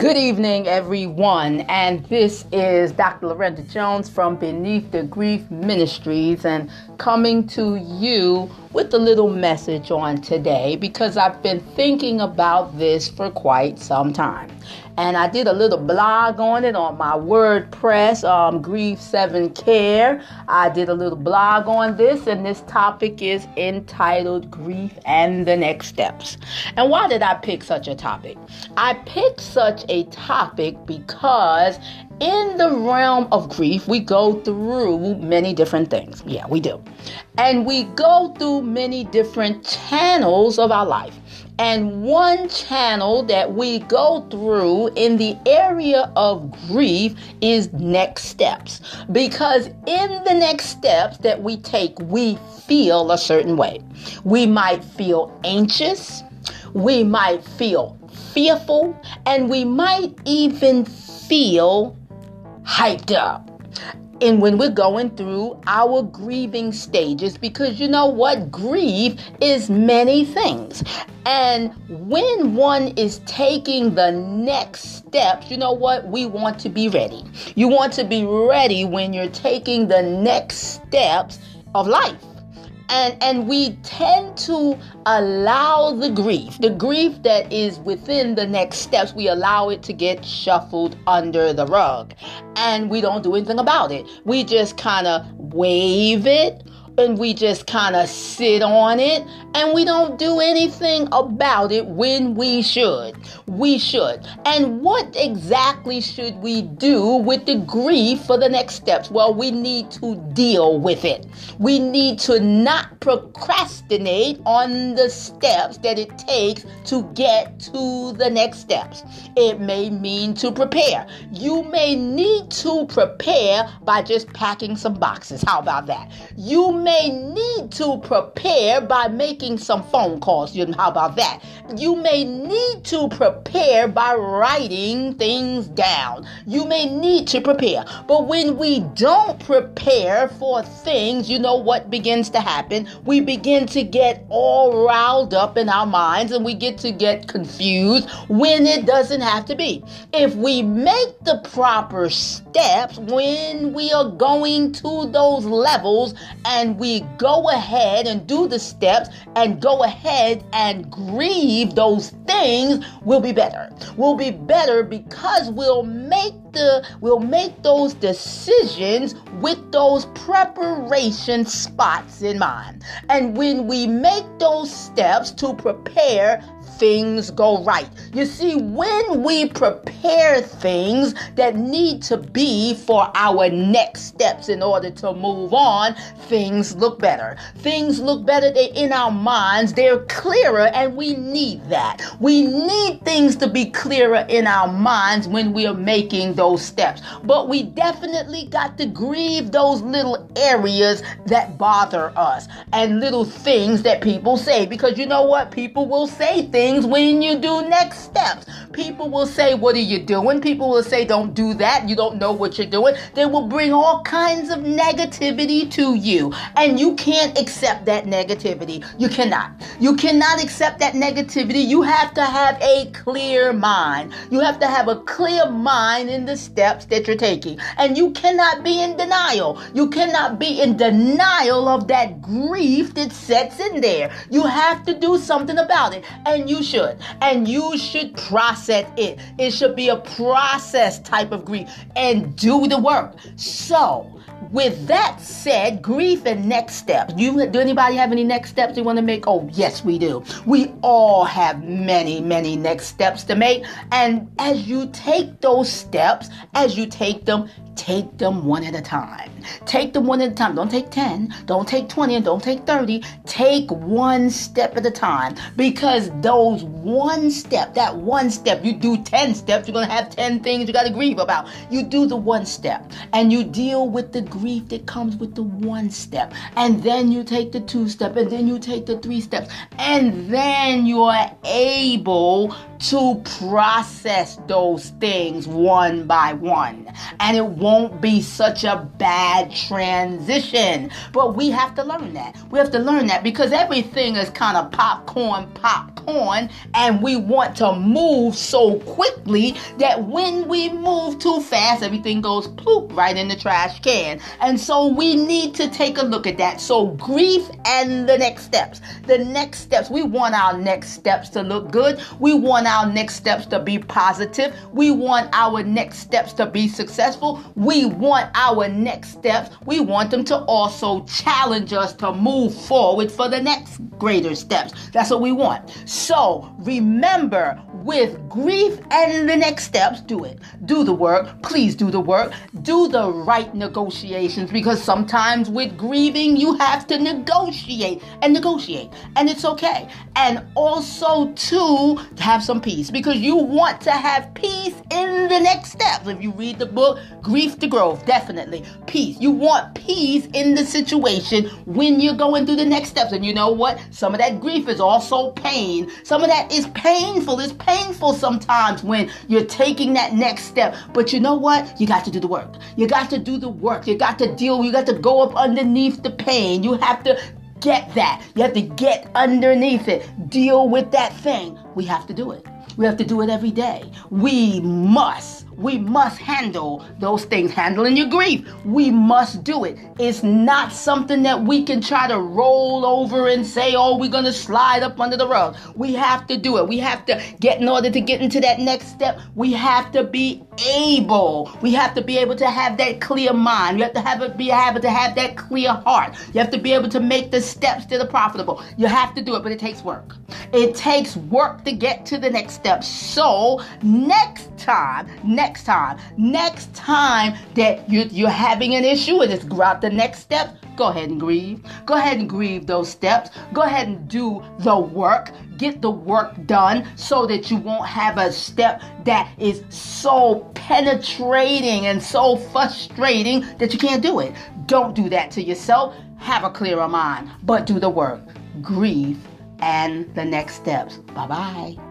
Good evening, everyone, and this is Dr. Lorenda Jones from Beneath the Grief Ministries, and coming to you with a little message on today because I've been thinking about this for quite some time. And I did a little blog on it on my WordPress, um, Grief 7 Care. I did a little blog on this, and this topic is entitled Grief and the Next Steps. And why did I pick such a topic? I picked such a topic because in the realm of grief, we go through many different things. Yeah, we do. And we go through many different channels of our life. And one channel that we go through in the area of grief is next steps. Because in the next steps that we take, we feel a certain way. We might feel anxious, we might feel fearful, and we might even feel hyped up. And when we're going through our grieving stages because you know what? Grief is many things. And when one is taking the next steps you know what? We want to be ready. You want to be ready when you're taking the next steps of life and and we tend to allow the grief the grief that is within the next steps we allow it to get shuffled under the rug. And we don't do anything about it. We just kind of wave it and we just kind of sit on it and we don't do anything about it when we should. We should. And what exactly should we do with the grief for the next steps? Well, we need to deal with it. We need to not procrastinate on the steps that it takes to get to the next steps. It may mean to prepare. You may need to prepare by just packing some boxes. How about that? You may need to prepare by making some phone calls. You know, how about that? You may need to prepare by writing things down. You may need to prepare. But when we don't prepare for things, you know what begins to happen? We begin to get all riled up in our minds and we get to get confused when it doesn't have to be. If we make the proper steps when we are going to those levels and we go ahead and do the steps and go ahead and grieve those things, we'll be better. We'll be better because we'll make the we'll make those decisions with those preparation spots in mind. And when we make those steps to prepare things go right. You see, when we prepare things that need to be for our next steps in order to move on, things look better. Things look better they in our minds, they're clearer, and we need that. We need things to be clearer in our minds when we are making those steps. But we definitely got to grieve those little areas that bother us and little things that people say because you know what? People will say things when you do next steps. People will say, What are you doing? People will say, Don't do that. You don't know what you're doing. They will bring all kinds of negativity to you. And you can't accept that negativity. You cannot. You cannot accept that negativity. You have to have a clear mind. You have to have a clear mind in the steps that you're taking. And you cannot be in denial. You cannot be in denial of that grief that sets in there. You have to do something about it. And you should. And you should process it. It should be a process type of grief and do the work. So, with that said, grief and next steps. You do anybody have any next steps they want to make? Oh, yes, we do. We all have many, many next steps to make. And as you take those steps, as you take them, take them one at a time. Take them one at a time. Don't take 10, don't take 20, and don't take 30. Take one step at a time because those one step, that one step, you do 10 steps, you're going to have 10 things you got to grieve about. You do the one step and you deal with the grief that comes with the one step. And then you take the two step and then you take the three steps. And then you are able to process those things one by one. And it won't be such a bad transition. But we have to learn that. We have to learn that because everything is kind of popcorn, popcorn, and we want to move so quickly that when we move too fast, everything goes ploop right in the trash can. And so we need to take a look at that. So, grief and the next steps. The next steps, we want our next steps to look good. We want our next steps to be positive. We want our next steps to be successful. We want our next steps, we want them to also challenge us to move forward for the next greater steps. That's what we want. So remember, with grief and the next steps, do it. Do the work. Please do the work. Do the right negotiations because sometimes with grieving, you have to negotiate and negotiate, and it's okay. And also, to have some peace because you want to have peace in the next steps. If you read the book, Grief to Growth, definitely peace. You want peace in the situation when you're going through the next steps. And you know what? Some of that grief is also pain. Some of that is painful. It's painful sometimes when you're taking that next step. But you know what? You got to do the work. You got to do the work. You got to deal. You got to go up underneath the pain. You have to get that. You have to get underneath it. Deal with that thing. We have to do it. We have to do it every day. We must we must handle those things. Handling your grief, we must do it. It's not something that we can try to roll over and say, oh, we're going to slide up under the rug. We have to do it. We have to get in order to get into that next step. We have to be able. We have to be able to have that clear mind. You have to have it, be able to have that clear heart. You have to be able to make the steps that are profitable. You have to do it, but it takes work. It takes work to get to the next step. So next time, next time, next time that you, you're having an issue and it's grab the next step, go ahead and grieve. Go ahead and grieve those steps. Go ahead and do the work. Get the work done so that you won't have a step that is so penetrating and so frustrating that you can't do it. Don't do that to yourself. Have a clearer mind, but do the work. Grieve and the next steps. Bye bye.